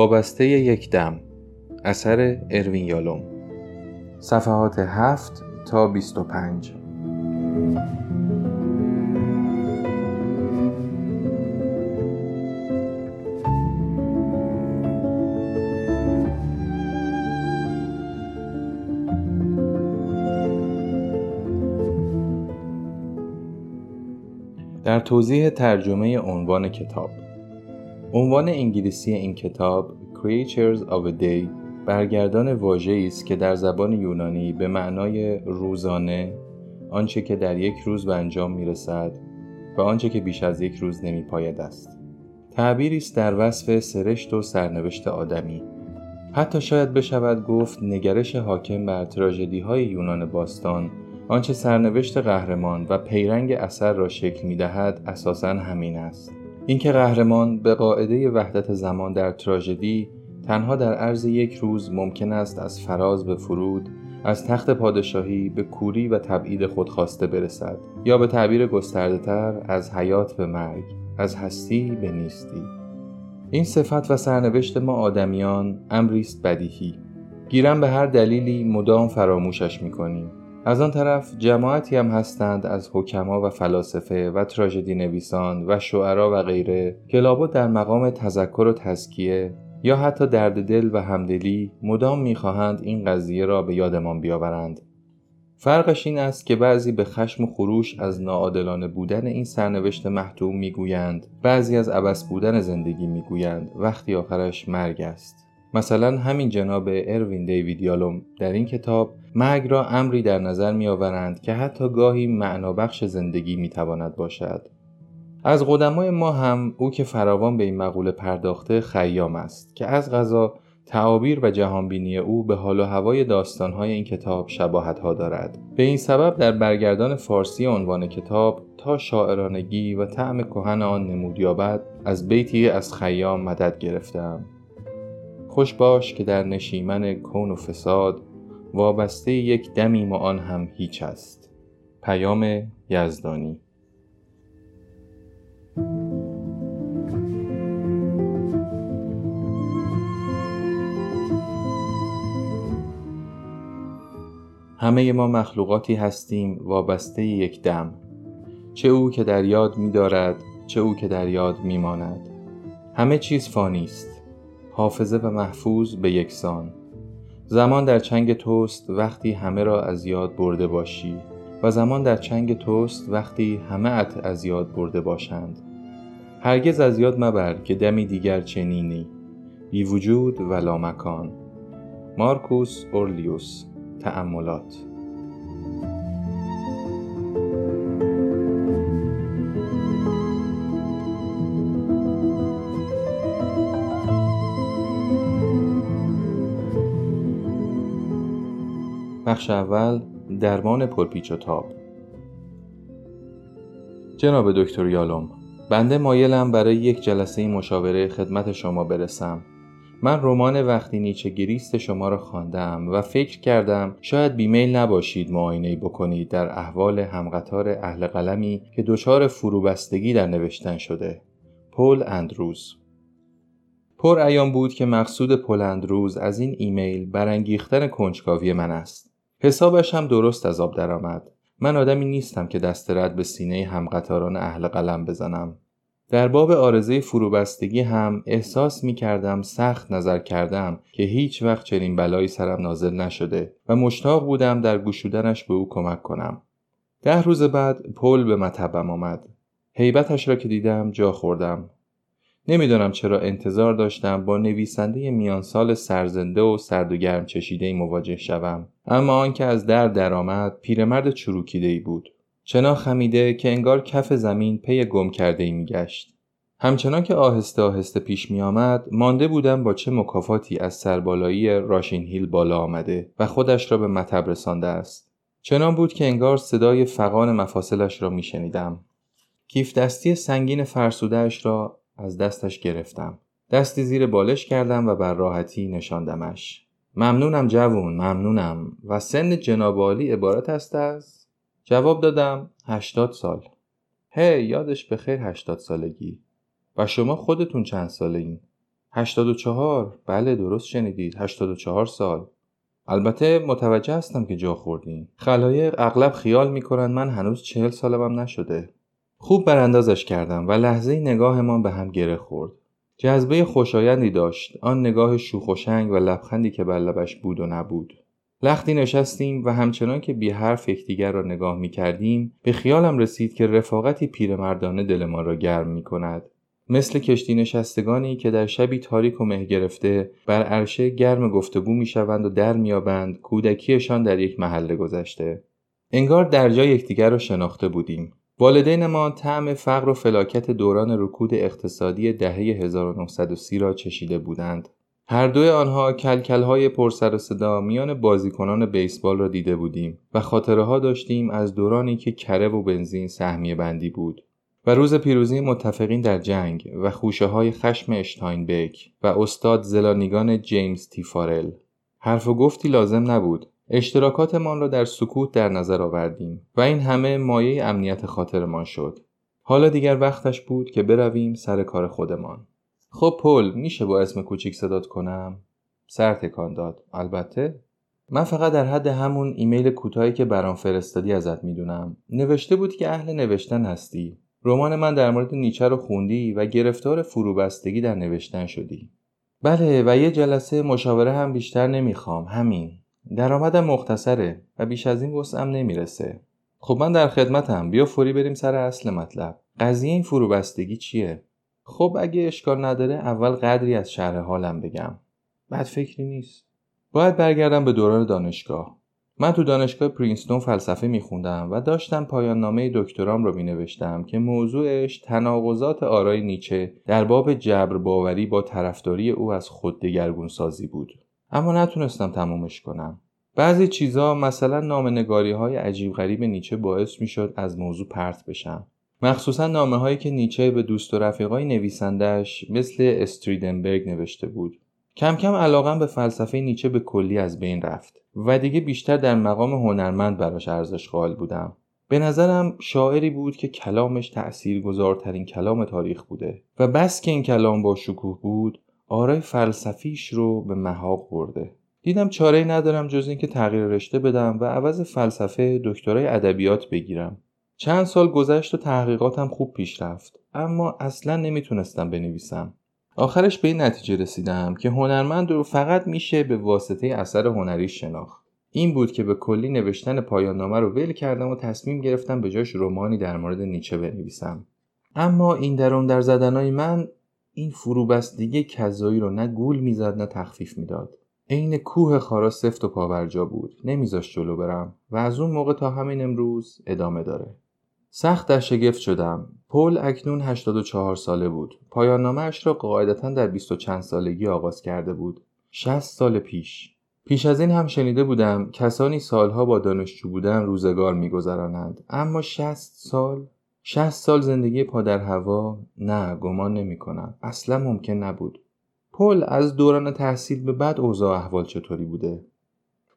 وابسته یک دم. اثر اروین یالوم. صفحات هفت تا بیست و پنج. در توضیح ترجمه عنوان کتاب. عنوان انگلیسی این کتاب Creatures of a Day برگردان واژه‌ای است که در زبان یونانی به معنای روزانه آنچه که در یک روز به انجام می‌رسد و آنچه که بیش از یک روز نمیپاید است. تعبیری است در وصف سرشت و سرنوشت آدمی. حتی شاید بشود گفت نگرش حاکم بر تراژدی های یونان باستان آنچه سرنوشت قهرمان و پیرنگ اثر را شکل می دهد اساسا همین است. اینکه قهرمان به قاعده وحدت زمان در تراژدی تنها در عرض یک روز ممکن است از فراز به فرود از تخت پادشاهی به کوری و تبعید خودخواسته برسد یا به تعبیر گسترده تر از حیات به مرگ از هستی به نیستی. این صفت و سرنوشت ما آدمیان امریست بدیهی. گیرم به هر دلیلی مدام فراموشش می‌کنیم. از آن طرف جماعتی هم هستند از حکما و فلاسفه و تراژدی نویسان و شعرا و غیره که لابد در مقام تذکر و تزکیه یا حتی درد دل و همدلی مدام می‌خواهند این قضیه را به یادمان بیاورند. فرقش این است که بعضی به خشم و خروش از ناعادلانه بودن این سرنوشت محتوم می‌گویند بعضی از عبس بودن زندگی می‌گویند وقتی آخرش مرگ است. مثلا همین جناب اروین دیوید یالوم در این کتاب مرگ را امری در نظر می آورند که حتی گاهی معنابخش زندگی می تواند باشد. از قدمای ما هم او که فراوان به این مقوله پرداخته خیام است که از غذا تعابیر و جهانبینی او به حال و هوای داستانهای این کتاب شباهت ها دارد. به این سبب در برگردان فارسی عنوان کتاب تا شاعرانگی و طعم کهن آن نمود یابد از بیتی از خیام مدد گرفتم. خوش باش که در نشیمن کون و فساد وابسته یک دمی و آن هم هیچ است. پیام یزدانی. همه ما مخلوقاتی هستیم وابسته یک دم. چه او که در یاد می دارد چه او که در یاد می ماند همه چیز فانی است. حافظه و محفوظ به یکسان. زمان در چنگ توست وقتی همه را از یاد برده باشی. و زمان در چنگ توست وقتی همه ات از یاد برده باشند. هرگز از یاد مبر که دمی دیگر چنینی. بی وجود و مکان مارکوس اورلیوس تأملات. بخش اول درمان پرپیچ و تاب. جناب دکتر یالوم بنده مایلم برای یک جلسه مشاوره خدمت شما برسم. من رمان وقتی نیچه گریست شما را خواندم و فکر کردم شاید بیمیل نباشید معاینه بکنید در احوال همقطار اهل قلمی که دچار فروبستگی در نوشتن شده. پول اندروز. پر ایام بود که مقصود پول اندروز از این ایمیل برانگیختن کنجکاوی من است. حسابش هم درست از آب درآمد من آدمی نیستم که دست رد به سینه همقطاران اهل قلم بزنم در باب آرزه فروبستگی هم احساس می کردم سخت نظر کردم که هیچ وقت چنین بلایی سرم نازل نشده و مشتاق بودم در گشودنش به او کمک کنم. ده روز بعد پل به مطبم آمد. حیبتش را که دیدم جا خوردم. نمی‌دانم چرا انتظار داشتم با نویسنده میان سال سرزنده و سرد و گرم چشیده مواجه شوم. اما آنکه از در درآمد پیرمرد چروکیده ای بود. چنا خمیده که انگار کف زمین پی گم کرده ای میگشت. همچنان که آهسته آهسته پیش می آمد مانده بودم با چه مکافاتی از سربالایی راشین هیل بالا آمده و خودش را به مطب رسانده است. چنان بود که انگار صدای فقان مفاصلش را می شنیدم. کیف دستی سنگین فرسودهش را از دستش گرفتم. دستی زیر بالش کردم و بر راحتی نشاندمش. ممنونم جوون ممنونم. و سن جنابالی عبارت است از؟ جواب دادم هشتاد سال. هی یادش به خیر هشتاد سالگی. و شما خودتون چند ساله این 84 بله درست شنیدید. 84 سال. البته متوجه هستم که جا خوردین. خلایق اغلب خیال می‌کنن من هنوز چهل سالمم نشده. خوب براندازش کردم و لحظه نگاهمان به هم گره خورد. جذبه خوشایندی داشت. آن نگاه شوخ و شنگ و لبخندی که بر لبش بود و نبود. لختی نشستیم و همچنان که بی حرف یکدیگر را نگاه می کردیم به خیالم رسید که رفاقتی پیرمردانه دلمان را گرم می کند. مثل کشتی نشستگانی که در شبی تاریک و مه گرفته بر عرشه گرم گفتگو می شوند و در میابند کودکیشان در یک محله گذشته. انگار در جای یکدیگر را شناخته بودیم. والدینمان طعم فقر و فلاکت دوران رکود اقتصادی دهه 1930 را چشیده بودند. هر دوی آنها کلکلهای پرسر و صدا میان بازیکنان بیسبال را دیده بودیم و خاطره ها داشتیم از دورانی که کره و بنزین سهمیه بندی بود. و روز پیروزی متفقین در جنگ و خوشه های خشم اشتاینبک و استاد زلانیگان جیمز تیفارل. حرف و گفتی لازم نبود اشتراکاتمان را در سکوت در نظر آوردیم و این همه مایه امنیت خاطرمان شد. حالا دیگر وقتش بود که برویم سر کار خودمان. خب پل میشه با اسم کوچیک صدات کنم؟ سر تکان داد. البته؟ من فقط در حد همون ایمیل کوتاهی که برام فرستادی ازت می‌دونم. نوشته بود که اهل نوشتن هستی. رمان من در مورد نیچه رو خوندی و گرفتار فروبستگی در نوشتن شدی. بله و یه جلسه مشاوره هم بیشتر نمی‌خوام. همین. درآمدم مختصره و بیش از این وسعم نمی‌رسه. خب من در خدمتم. بیا فوری بریم سر اصل مطلب. قضیه این فروبستگی چیه؟ خب اگه اشکال نداره اول قدری از شهر حالم بگم. بد فکری نیست. باید برگردم به دوران دانشگاه. من تو دانشگاه پرینستون فلسفه میخوندم و داشتم پایان نامه دکترام رو مینوشتم که موضوعش تناقضات آرای نیچه در باب جبر باوری با طرفداری او از خود دگرگون سازی بود. اما نتونستم تمومش کنم. بعضی چیزا مثلا نامنگاری های عجیب غریب نیچه باعث می‌شد از موضوع پرت بشم. مخصوصا نامه هایی که نیچه به دوست و رفیقای نویسندش مثل استریدنبرگ نوشته بود. کم کم علاقم به فلسفه نیچه به کلی از بین رفت و دیگه بیشتر در مقام هنرمند براش ارزش قائل بودم. به نظرم شاعری بود که کلامش تأثیر گذارترین کلام تاریخ بوده و بس که این کلام با شکوه بود آرای فلسفیش رو به محاق برده. دیدم چاره ندارم جز اینکه تغییر رشته بدم و عوض فلسفه دکترای ادبیات بگیرم. چند سال گذشت و تحقیقاتم خوب پیش رفت اما اصلا نمی‌تونستم بنویسم. آخرش به این نتیجه رسیدم که هنرمند رو فقط میشه به واسطه اثر هنری شناخت. این بود که به کلی نوشتن پایان نامه رو ول کردم و تصمیم گرفتم به جاش رومانی در مورد نیچه بنویسم. اما این درون در زدنهای من این فروبستگی کذایی رو نه گول می‌زد نه تخفیف می‌داد. عین کوه خارا سفت و پاورجا بود. نمیذاش جلو برم و از اون موقع تا همین امروز ادامه داره. سخت در شگفت شدم. پل اکنون 84 ساله بود. پایان اش را قاعدتا در بیست و چند سالگی آغاز کرده بود. 60 سال پیش. پیش از این هم شنیده بودم کسانی سالها با دانشجو بودن روزگار میگذرانند. اما 60 سال 60 سال زندگی پا در هوا؟ نه گمان نمی کنم. اصلا ممکن نبود. پل از دوران تحصیل به بعد اوضاع احوال چطوری بوده؟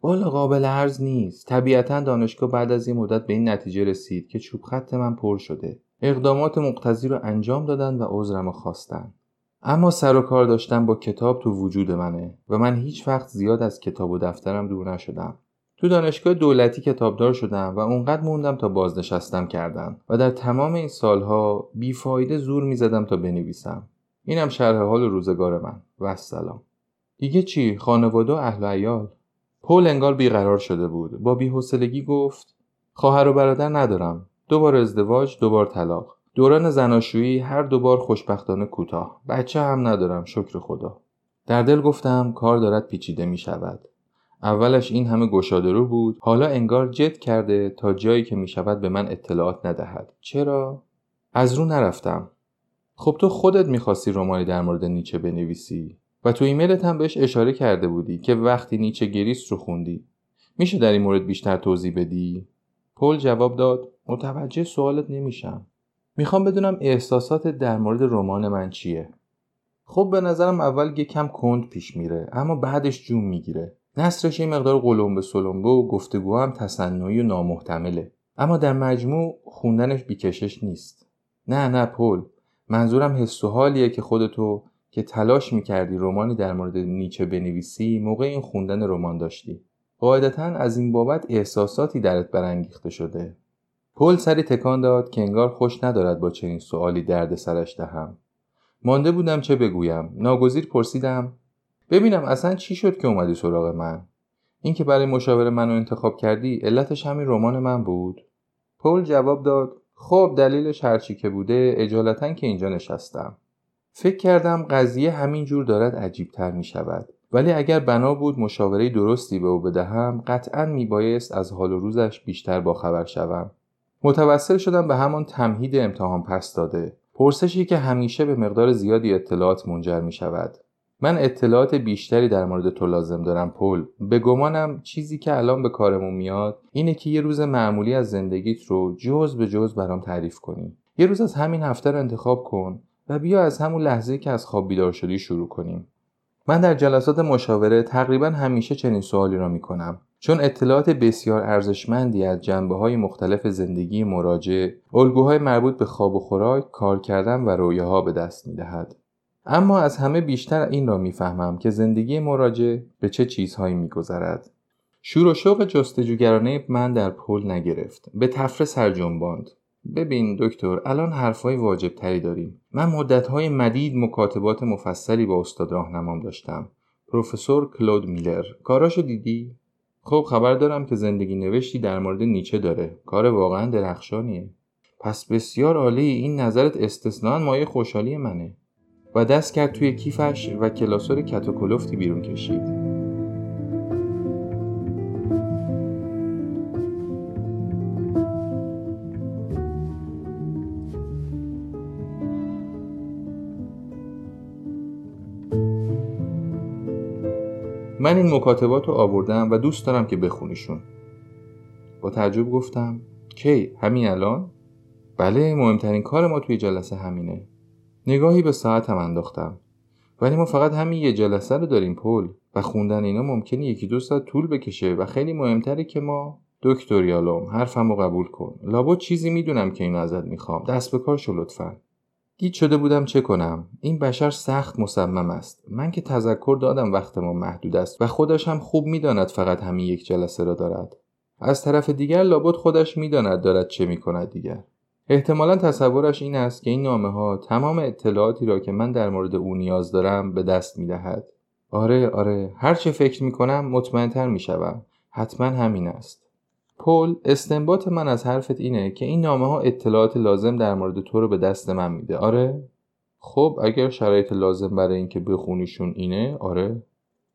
والا قابل عرض نیست. طبیعتا دانشگاه بعد از این مدت به این نتیجه رسید که چوب خط من پر شده. اقدامات مقتضی رو انجام دادن و عذرم خواستن. اما سر و کار داشتن با کتاب تو وجود منه و من هیچ وقت زیاد از کتاب و دفترم دور نشدم. تو دانشگاه دولتی کتابدار شدم و اونقدر موندم تا بازنشستم کردن و در تمام این سالها بیفایده زور می‌زدم تا بنویسم. اینم شرح حال روزگار من. و سلام. دیگه چی؟ خانواده و اهل و عیال. پول انگار بیقرار شده بود. با بیحوصلگی گفت خواهر و برادر ندارم. دوبار ازدواج دوبار طلاق. دوران زناشویی هر دوبار خوشبختانه کوتاه. بچه هم ندارم شکر خدا. در دل گفتم کار دارد پیچیده می شود اولش این همه گشاده رو بود. حالا انگار جد کرده تا جایی که می شود به من اطلاعات ندهد. چرا؟ از رو نرفتم. خب تو خودت می‌خواستی رومانی در مورد نیچه بنویسی و تو ایمیلت هم بهش اشاره کرده بودی که وقتی نیچه گریست رو خوندی. میشه در این مورد بیشتر توضیح بدی؟ پل جواب داد متوجه سوالت نمیشم. می‌خوام بدونم احساسات در مورد رمان من چیه. خب به نظرم اول یکم کند پیش میره اما بعدش جون می‌گیره. نصرش یه مقدار قلمبه سلمبه و گفتگو هم تصنعی و نامحتمله. اما در مجموع خوندنش بیکشش نیست. نه نه پل. منظورم حس و حالیه که خودتو که تلاش می‌کردی رومانی در مورد نیچه بنویسی موقع این خوندن رمان داشتی. قاعدتا از این بابت احساساتی درت برانگیخته شده. پل سری تکان داد که انگار خوش ندارد با چنین سوالی درد سرش دهم. مانده بودم چه بگویم. ناگزیر پرسیدم ببینم اصلا چی شد که اومدی سراغ من؟ اینکه برای مشاوره منو انتخاب کردی علتش همین رمان من بود؟ پل جواب داد خب دلیلش هرچی که بوده اجالتا که اینجا نشستم. فکر کردم قضیه همین جور دارد عجیب تر می شود ولی اگر بنا بود مشاوره درستی به او بدهم قطعا می بایست از حال و روزش بیشتر باخبر شوم. متوسل شدم به همان تمهید امتحان پس داده. پرسشی که همیشه به مقدار زیادی اطلاعات منجر می شود من اطلاعات بیشتری در مورد تو لازم دارم پل به گمانم چیزی که الان به کارمون میاد اینه که یه روز معمولی از زندگیت رو جز به جز برام تعریف کنی. یه روز از همین هفته رو انتخاب کن و بیا از همون لحظه که از خواب بیدار شدی شروع کنیم. من در جلسات مشاوره تقریبا همیشه چنین سوالی را می‌کنم. چون اطلاعات بسیار ارزشمندی از جنبه های مختلف زندگی مراجع الگوهای مربوط به خواب و خوراک کار کردن و رویاها به دست می‌دهد. اما از همه بیشتر این را می‌فهمم که زندگی مراجع به چه چیزهایی میگذرد. شور و شوق جستجوگرانه من در پل نگرفت. به تفره سرجنباند ببین دکتر الان حرفهای واجب تری داریم. من مدتهای مدید مکاتبات مفصلی با استاد راهنمام داشتم. پروفسور کلود میلر. کاراشو دیدی؟ خب خبر دارم که زندگی نوشتی در مورد نیچه داره. کار واقعا درخشانیه. پس بسیار عالی. این نظرت استثنان مایه خوشحالی منه. و دست کرد توی کیفش و کلاسور کت بیرون کشید. من این مکاتبات رو آوردم و دوست دارم که بخونیشون. با تعجب گفتم کی همین الان؟ بله مهمترین کار ما توی جلسه همینه. نگاهی به ساعتم انداختم. ولی ما فقط همین یه جلسه رو داریم پل. و خوندن اینا ممکنه یکی دو ساعت طول بکشه. و خیلی مهمتره که ما دکتر یالوم حرفم رو قبول کن. لابد چیزی می‌دونم که اینو ازت می‌خوام. دست به کار شو لطفا. گیت شده بودم چه کنم؟ این بشر سخت مصمم است. من که تذکر دادم وقت ما محدود است و خودش هم خوب می‌داند فقط همین یک جلسه را دارد. از طرف دیگر لابد خودش می‌داند دارد چه می‌کند دیگر. احتمالا تصورش این است که این نامه ها تمام اطلاعاتی را که من در مورد او نیاز دارم به دست می دهد. آره آره هر چه فکر می کنم مطمئنتر می شوم. حتما همین است. پل استنباط من از حرفت اینه که این نامه ها اطلاعات لازم در مورد تو رو به دست من میده آره؟ خب اگر شرایط لازم برای اینکه بخونیشون اینه آره؟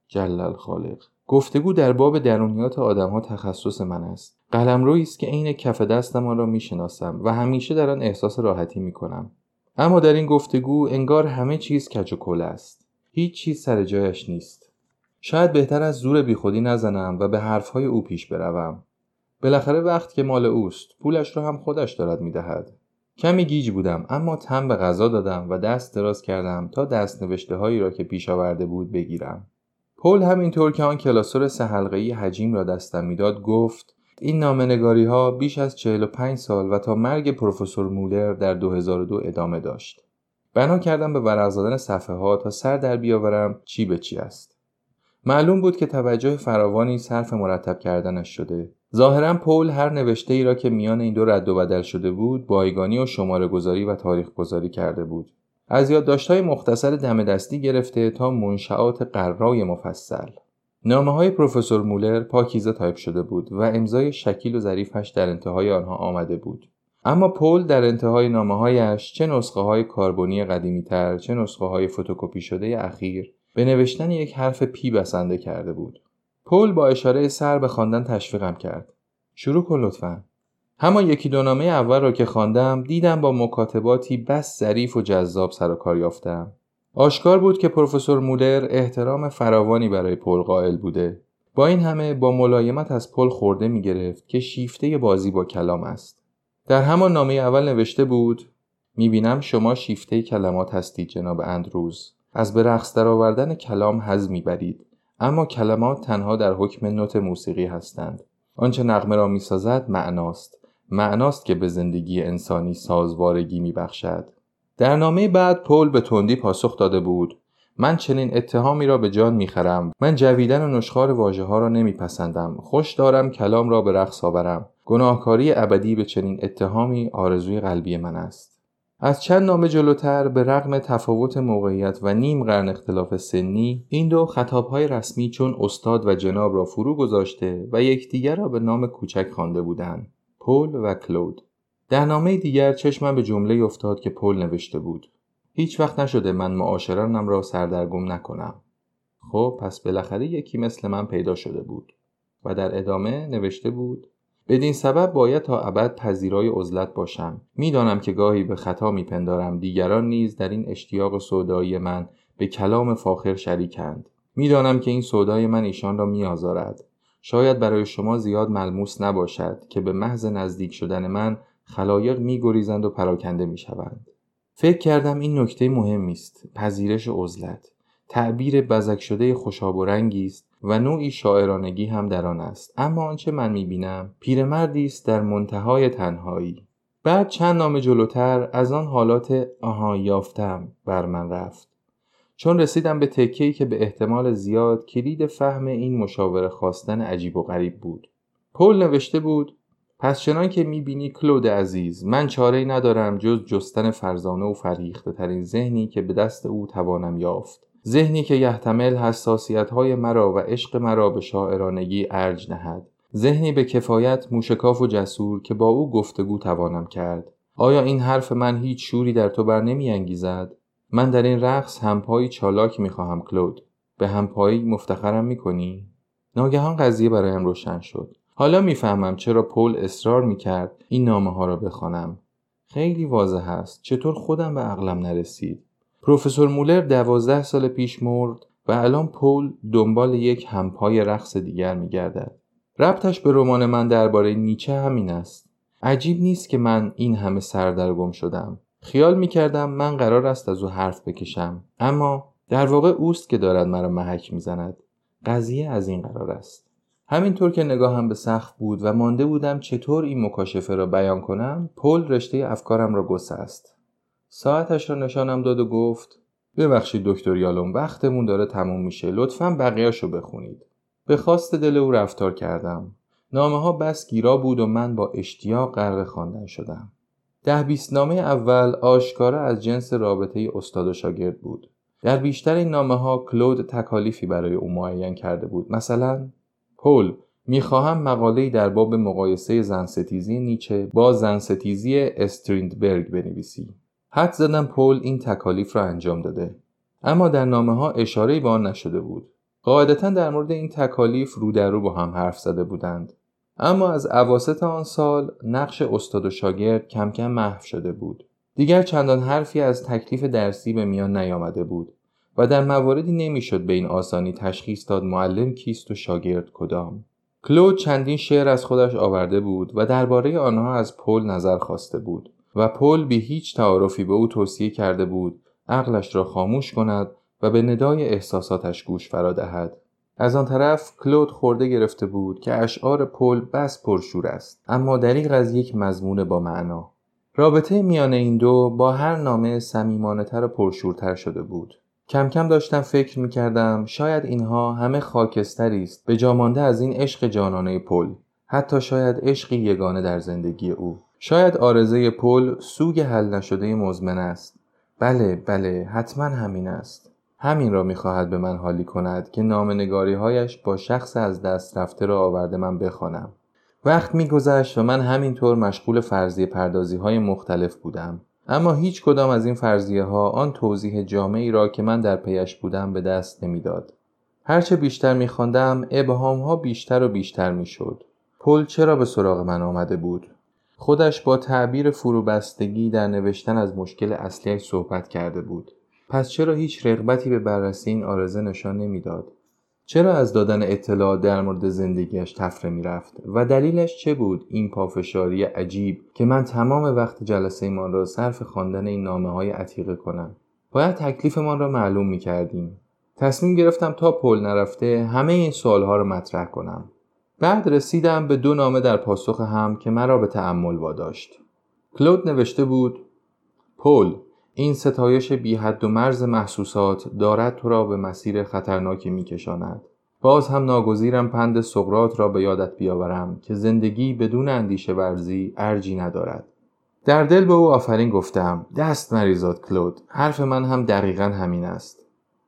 جلل خالق گفتگو در باب درونیات آدمها تخصص من است. قلمرویی است که عین کف دستم را می‌شناسم و همیشه در آن احساس راحتی می‌کنم. اما در این گفتگو انگار همه چیز کج و است. هیچ چیز سر جایش نیست. شاید بهتر از زور بیخودی نزنم و به حرفهای او پیش بروم. بالاخره وقت که مال اوست پولش را هم خودش دارد می‌دهد. کمی گیج بودم اما تم به غذا دادم و دست دراز کردم تا دست نوشته هایی را که پیش آورده بود بگیرم. پول همینطور که آن کلاسور سه حلقه‌ای حجیم را دستم می‌داد گفت این نامنگاری ها بیش از 45 سال و تا مرگ پروفسور مولر در 2002 ادامه داشت. بنا کردم به ورق زدن صفحه ها تا سر در بیاورم چی به چی است. معلوم بود که توجه فراوانی صرف مرتب کردنش شده. ظاهرا پول هر نوشته ای را که میان این دو رد و بدل شده بود بایگانی و شماره گذاری و تاریخ گذاری کرده بود. از یادداشت‌های مختصر دم دستی گرفته تا منشآت غرای مفصل. نامه های پروفسور مولر پاکیزه تایپ شده بود و امضای شکیل و ظریفش در انتهای آنها آمده بود. اما پول در انتهای نامه هایش چه نسخه های کاربونی قدیمی تر چه نسخه های فتوکپی شده اخیر به نوشتن یک حرف پی بسنده کرده بود. پول با اشاره سر به خواندن تشویقم کرد. شروع کن لطفا. همان یکی دو نامه اول را که خواندم دیدم با مکاتباتی بس ظریف و جذاب سر و کار یافتم. آشکار بود که پروفسور مولر احترام فراوانی برای پل قائل بوده. با این همه با ملایمت از پل خورده می گرفت که شیفته بازی با کلام است. در همان نامه اول نوشته بود بینم شما شیفته کلمات هستید جناب اندروز. از به رقص درآوردن کلام حز می‌برید. اما کلمات تنها در حکم نوت موسیقی هستند. آنچه نغمه را می‌سازد معناست. معناست که به زندگی انسانی سازوارگی میبخشد. در نامه بعد پول به تندی پاسخ داده بود. من چنین اتهامی را به جان می‌خرم. من جویدن و نشخار واژه ها را نمیپسندم. خوش دارم کلام را به رقص آورم. گناهکاری ابدی به چنین اتهامی آرزوی قلبی من است. از چند نامه جلوتر به رغم تفاوت موقعیت و نیم قرن اختلاف سنی این دو خطابهای رسمی چون استاد و جناب را فرو گذاشته و یکدیگر را به نام کوچک خوانده بودند. پل و کلود. در نامه دیگر چشمم به جمله افتاد که پل نوشته بود. هیچ وقت نشده من معاشرانم را سردرگم نکنم. خب پس بالاخره یکی مثل من پیدا شده بود و در ادامه نوشته بود بدین سبب باید تا ابد پذیرای عزلت باشم. می‌دانم که گاهی به خطا میپندارم. دیگران نیز در این اشتیاق سودایی من به کلام فاخر شریکند. می‌دانم که این سودای من ایشان را میآزارد. شاید برای شما زیاد ملموس نباشد که به محض نزدیک شدن من خلایق میگریزند و پراکنده می‌شوند. فکر کردم این نکته مهمی است پذیرش عزلت. تعبیر بزک شده خوشاب و رنگی است و نوعی شاعرانگی هم در آن است. اما آنچه من می‌بینم پیرمردی است در منتهای تنهایی. بعد چند نام جلوتر از آن حالات آها یافتم بر من رفت. چون رسیدم به تکهی که به احتمال زیاد کلید فهم این مشاوره خواستن عجیب و غریب بود. پول نوشته بود پس چنان که می‌بینی کلود عزیز من چاره ندارم جز جستن فرزانه و فرهیخته ترین ذهنی که به دست او توانم یافت. ذهنی که یحتمل حساسیت های مرا و عشق مرا به شاعرانگی ارج نهد ذهنی به کفایت موشکاف و جسور که با او گفتگو توانم کرد. آیا این حرف من هیچ شوری در تو بر نمی انگیزد؟ من در این رقص همپایی چالاک می خواهم کلود به همپایی مفتخرم می کنی؟ ناگهان قضیه برایم روشن شد حالا می‌فهمم چرا پول اصرار می‌کرد این نامه ها را بخوانم. خیلی واضح است چطور خودم به عقلم نرسید. پروفسور مولر دوازده سال پیش مرد و الان پول دنبال یک همپای رقص دیگر میگردد. ربطش به رمان من درباره نیچه همین است. عجیب نیست که من این همه سردرگم شدم. خیال می‌کردم من قرار است از او حرف بکشم اما در واقع اوست که دارد مرا محک می‌زند. قضیه از این قرار است. همینطور که نگاهم به سقف بود و مانده بودم چطور این مکاشفه را بیان کنم پل رشته افکارم را گسست ساعتش را نشانم داد و گفت ببخشید دکتر یالوم وقتمون داره تموم میشه لطفا بقیهشو بخونید به خواست دل او رفتار کردم نامه ها بس گیرا بود و من با اشتیاق غرق خواندن شدم ده بیست نامه اول آشکارا از جنس رابطه استاد و شاگرد بود در بیشتر این نامه ها کلود تکالیفی برای او معین کرده بود مثلا پول می‌خواهم مقاله‌ای در باب مقایسه زنستیزی نیچه با زنستیزی استریندبرگ بنویسی. حد زدم پول این تکالیف را انجام داده. اما در نامه ها اشاره به آن نشده بود. قاعدتا در مورد این تکالیف رو در رو با هم حرف زده بودند. اما از عواست آن سال نقش استاد و شاگرد کم کم محو شده بود. دیگر چندان حرفی از تکلیف درسی به میان نیامده بود. و در مواردی نمی‌شد به این آسانی تشخیص داد معلم کیست و شاگرد کدام کلود چندین شعر از خودش آورده بود و درباره آنها از پل نظر خواسته بود و پل به هیچ تعارفی به او توصیه کرده بود عقلش را خاموش کند و به ندای احساساتش گوش فرا دهد از آن طرف کلود خورده گرفته بود که اشعار پل بس پرشور است اما دریغ از یک مضمون با معنا. رابطه میان این دو با هر نامه صمیمانه تر و پرشورتر شده بود. کم کم داشتم فکر می کردم شاید اینها همه خاکستری است به جامانده از این عشق جانانه پل حتی شاید عشقی یگانه در زندگی او. شاید آرزه پل سوگ حل نشده مزمن است. بله بله حتما همین است. همین را می‌خواهد به من حالی کند که نامنگاری هایش با شخص از دست رفته را آورده من بخوانم وقت میگذشت و من همینطور مشغول فرضیه پردازی های مختلف بودم اما هیچ کدام از این فرضیه ها آن توضیح جامعی را که من در پیش بودم به دست نمی‌داد. هرچه بیشتر میخواندم ابهام ها بیشتر و بیشتر می‌شد. پل چرا به سراغ من آمده بود؟ خودش با تعبیر فروبستگی در نوشتن از مشکل اصلیش صحبت کرده بود. پس چرا هیچ رغبتی به بررسی این آرزه نشان نمی‌داد؟ چرا از دادن اطلاعات در مورد زندگیش تفره می‌رفت؟ و دلیلش چه بود؟ این پافشاری عجیب که من تمام وقت جلسه ایمان را صرف خواندن این نامه های عتیقه کنم. باید تکلیفمان را معلوم می کردیم. تصمیم گرفتم تا پل نرفته همه این سوال ها را مطرح کنم. بعد رسیدم به دو نامه در پاسخ هم که مرا به تأمل واداشت. کلود نوشته بود پل این ستایش بی حد و مرز محسوسات دارد تو را به مسیر خطرناکی میکشاند. باز هم ناگزیرم پند سقرات را به یادت بیاورم که زندگی بدون اندیشه ورزی ارجی ندارد. در دل به او آفرین گفتم دست مریزاد کلود حرف من هم دقیقا همین است.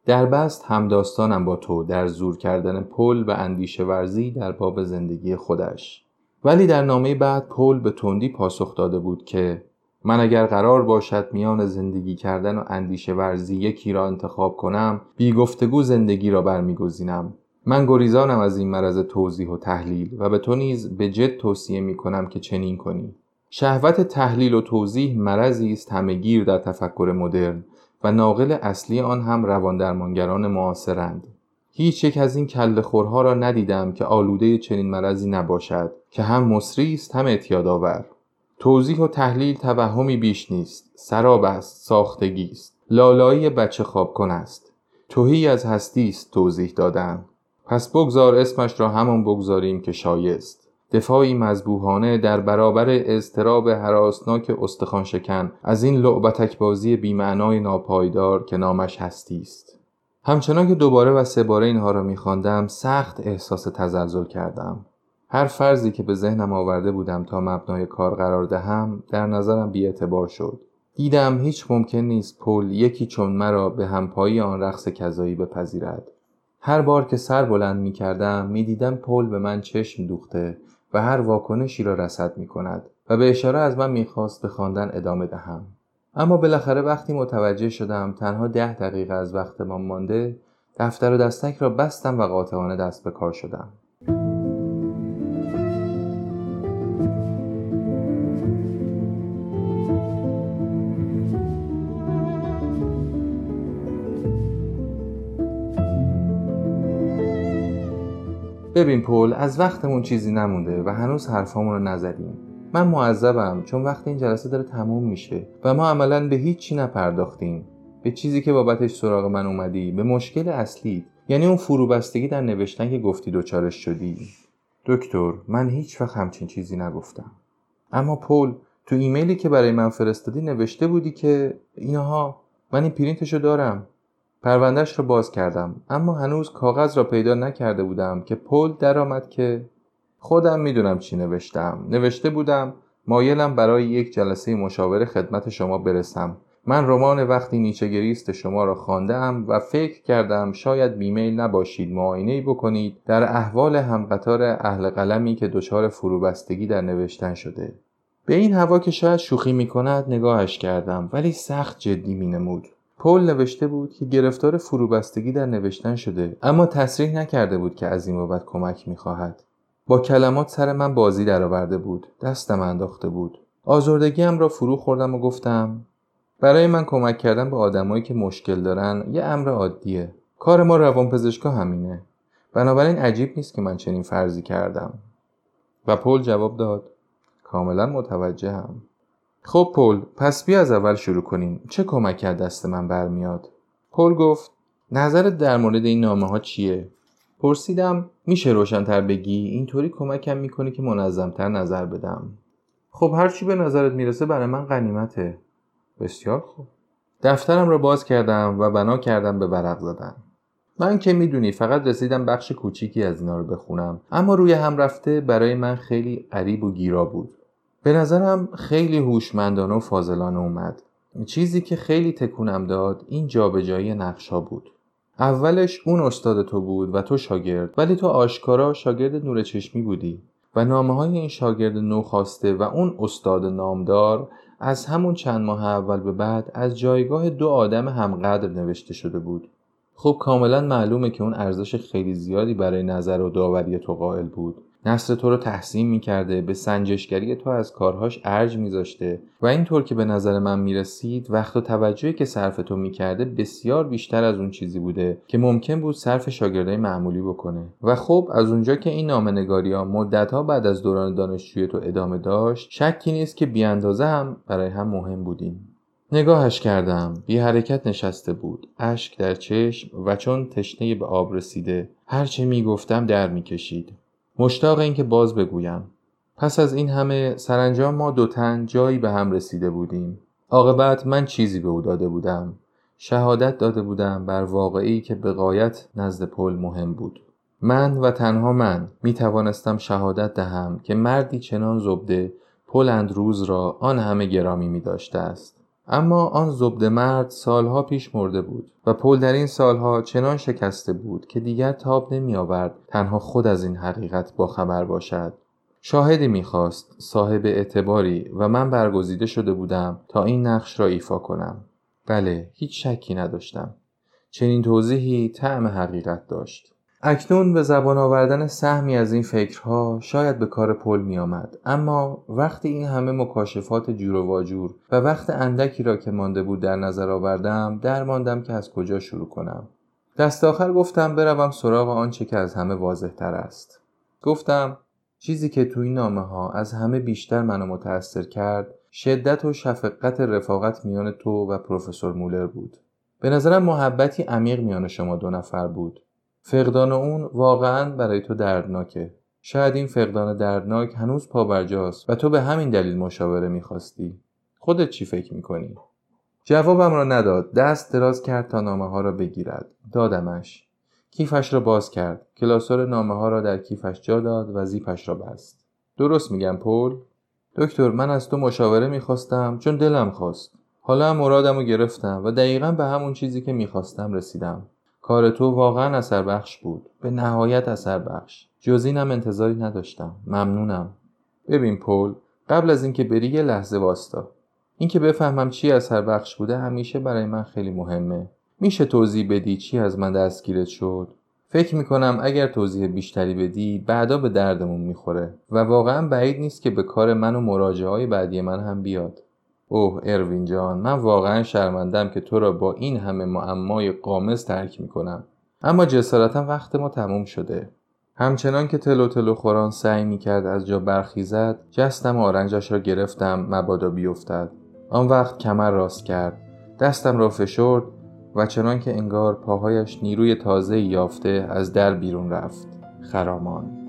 در بست همداستانم با تو در زور کردن پل و اندیشه ورزی در باب زندگی خودش. ولی در نامه بعد پل به تندی پاسخ داده بود که من اگر قرار باشد میان زندگی کردن و اندیشه ورزی یکی را انتخاب کنم بی گفتگو زندگی را برمیگزینم. من گریزانم از این مرض توضیح و تحلیل و به تو نیز به جد توصیه می کنم که چنین کنی. شهوت تحلیل و توضیح مرضی است همهگیر در تفکر مدرن و ناقل اصلی آن هم رواندرمانگران معاصرند. هیچ یک از این کل خورها را ندیدم که آلوده چنین مرضی نباشد که هم مصری است هم اعتیادآور توضیح و تحلیل توهمی بیش نیست. سراب است ساختگی است. لالایی بچه خواب کن است. توهی از هستی است توضیح دادن پس بگذار اسمش را همان بگذاریم که شایست. دفاعی مذبوحانه در برابر اضطراب حراسناک استخوان شکن از این لعبتک بازی بیمعنای ناپایدار که نامش هستی است. همچنان که دوباره و سه باره اینها را میخواندم سخت احساس تزلزل کردم. هر فرضی که به ذهنم آورده بودم تا مبنای کار قرار دهم در نظرم بیاعتبار شد. دیدم هیچ ممکن نیست پل یکی چون مرا به همپایی آن رقص کذایی بپذیرد. هر بار که سر بلند می کردم می دیدم پل به من چشم دوخته و هر واکنشی را رسد می کند و به اشاره از من می‌خواست به خواندن ادامه دهم. اما بالاخره وقتی متوجه شدم تنها ده دقیقه از وقتمان مانده دفتر و دستک را بستم و قاطعانه دست به کار شدم. ببین پول از وقتمون چیزی نمونده و هنوز حرفامون رو نزدیم. من معذبم چون وقت این جلسه داره تموم میشه و ما عملا به هیچی نپرداختیم. به چیزی که بابتش سراغ من اومدی به مشکل اصلی یعنی اون فروبستگی در نوشتن که گفتی دوچارش شدی. دکتر من هیچ وقت همچین چیزی نگفتم. اما پول تو ایمیلی که برای من فرستادی نوشته بودی که اینها من این پرینتشو دارم. پروندهش را باز کردم اما هنوز کاغذ را پیدا نکرده بودم که پل درآمد که خودم می‌دونم چی نوشتم. نوشته بودم مایلم برای یک جلسه مشاوره خدمت شما برسم. من رمان وقتی نیچگریست شما را خواندم و فکر کردم شاید بیمیل نباشید معاینه بکنید. در احوال همقطار اهل قلمی که دچار فروبستگی در نوشتن شده. به این هوا که شاید شوخی می کند نگاهش کردم ولی سخت جدی می نمود پول نوشته بود که گرفتار فروبستگی در نوشتن شده اما تصریح نکرده بود که از این بابت کمک می‌خواهد. با کلمات سر من بازی درآورده بود دستم انداخته بود. آزردگیم را فرو خوردم و گفتم برای من کمک کردن به آدمایی که مشکل دارن یه امر عادیه. کار ما روانپزشکا همینه. بنابراین عجیب نیست که من چنین فرضی کردم. و پول جواب داد کاملا متوجهم. خب پل پس بیا از اول شروع کنیم. چه کمکی از دست من برمیاد؟ پل گفت نظرت در مورد این نامه ها چیه؟ پرسیدم میشه روشنتر بگی؟ اینطوری کمکم می‌کنی که منظمتر نظر بدم. خب هر چی به نظرت می‌رسه برای من غنیمته. بسیار خوب. دفترم را باز کردم و بنا کردم به ورق زدن. من که می‌دونی فقط رسیدم بخش کوچیکی از اینا رو بخونم. اما روی هم رفته برای من خیلی قریب و گیرا بود. به نظرم خیلی هوشمندانه و فاضلانه اومد. چیزی که خیلی تکونم داد این جابجایی نقشا بود. اولش اون استاد تو بود و تو شاگرد ولی تو آشکارا شاگرد نور چشمی بودی و نامه های این شاگرد نو خواسته و اون استاد نامدار از همون چند ماه اول به بعد از جایگاه دو آدم همقدر نوشته شده بود. خب کاملا معلومه که اون ارزش خیلی زیادی برای نظر و داوری تو قائل بود. نصر تو رو تحسین می‌کرده به سنجشگری تو از کارهاش ارج میذاشته و اینطور که به نظر من می‌رسید وقت و توجهی که صرف تو می‌کرده بسیار بیشتر از اون چیزی بوده که ممکن بود صرف شاگردای معمولی بکنه. و خب از اونجا که این نامنگاری ها مدت ها بعد از دوران دانشجوی تو ادامه داشت شکی نیست که بیاندازه هم برای هم مهم بودیم. نگاهش کردم. بی حرکت نشسته بود. اشک در چشم و چون تشنه به آب رسیده هرچه می‌گفتم در می‌کشید. مشتاق این که باز بگویم. پس از این همه سرانجام ما دو تن جایی به هم رسیده بودیم. عاقبت من چیزی به او داده بودم. شهادت داده بودم بر واقعی که به قایت نزد پل مهم بود. من و تنها من می توانستم شهادت دهم که مردی چنان زبده پل اندروز را آن همه گرامی می داشته است. اما آن زبده مرد سالها پیش مرده بود و پل در این سالها چنان شکسته بود که دیگر تاب نمی آورد تنها خود از این حقیقت با خبر باشد. شاهدی می‌خواست صاحب اعتباری و من برگزیده شده بودم تا این نقش را ایفا کنم. بله هیچ شکی نداشتم. چنین توضیحی طعم حقیقت داشت. اکنون به زبان آوردن سهمی از این فکرها شاید به کار پل می آمد. اما وقتی این همه مکاشفات جور و واجور و وقت اندکی را که مانده بود در نظر آوردم در ماندم که از کجا شروع کنم. دست آخر گفتم بروم سراغ آنچه که از همه واضح تر است. گفتم چیزی که تو این نامه ها از همه بیشتر منو متأثر کرد شدت و شفقت رفاقت میان تو و پروفسور مولر بود. به نظرم محبتی عمیق میان شما دو نفر بود. فقدان اون واقعا برای تو دردناکه. شاید این فقدان دردناک هنوز پابرجاست و تو به همین دلیل مشاوره می‌خواستی. خودت چی فکر می‌کنی؟ جوابم را نداد. دست دراز کرد تا نامه ها را بگیرد. دادمش. کیفش را باز کرد. کلاسور نامه ها را در کیفش جا داد و زیپش را بست. درست میگم پول؟ دکتر من از تو مشاوره می‌خواستم چون دلم خواست. حالا هم مرادم رو گرفتم و دقیقا به همون چیزی که می‌خواستم رسیدم. کار تو واقعا اثر بخش بود. به نهایت اثر بخش. جز اینم انتظاری نداشتم. ممنونم. ببین پول قبل از اینکه بری یه لحظه واستا. اینکه بفهمم چی اثر بخش بوده همیشه برای من خیلی مهمه. میشه توضیح بدی چی از من دستگیرت شد؟ فکر می‌کنم اگر توضیح بیشتری بدی بعدا به دردمون می‌خوره. و واقعا بعید نیست که به کار من و مراجعه های بعدی من هم بیاد. اوه اروین جان من واقعا شرمندم که تو را با این همه معمای قامز ترک می‌کنم. اما جسارتا وقت ما تموم شده. همچنان که تلو تلو خوران سعی می‌کرد از جا برخیزد جستم و آرنجش را گرفتم مبادا بیفتد. آن وقت کمر راست کرد. دستم را فشرد و چنان که انگار پاهایش نیروی تازه یافته از در بیرون رفت. خرامان.